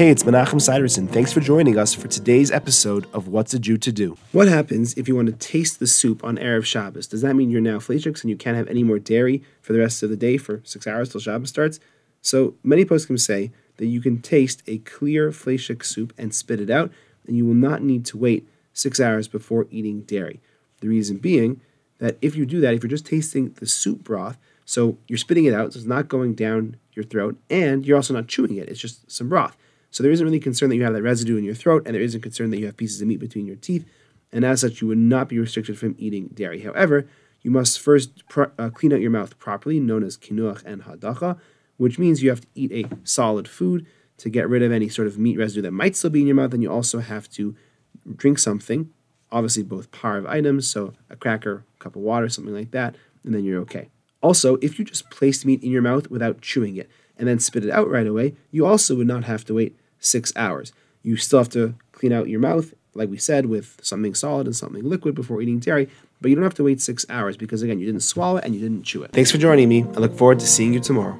Hey, it's Menachem Siderson. Thanks for joining us for today's episode of What's a Jew to Do. What happens if you want to taste the soup on Erev Shabbos? Does that mean you're now fleishik and you can't have any more dairy for the rest of the day for six hours till Shabbos starts? So many poskim say that you can taste a clear fleishik soup and spit it out, and you will not need to wait six hours before eating dairy. The reason being that if you do that, if you're just tasting the soup broth, so you're spitting it out, so it's not going down your throat, and you're also not chewing it, it's just some broth. So there isn't really concern that you have that residue in your throat, and there isn't concern that you have pieces of meat between your teeth, and as such, you would not be restricted from eating dairy. However, you must first pro- uh, clean out your mouth properly, known as kinuach and hadacha, which means you have to eat a solid food to get rid of any sort of meat residue that might still be in your mouth, and you also have to drink something, obviously both parve items, so a cracker, a cup of water, something like that, and then you're okay. Also, if you just placed meat in your mouth without chewing it and then spit it out right away, you also would not have to wait six hours. You still have to clean out your mouth, like we said, with something solid and something liquid before eating dairy, but you don't have to wait six hours because, again, you didn't swallow it and you didn't chew it. Thanks for joining me. I look forward to seeing you tomorrow.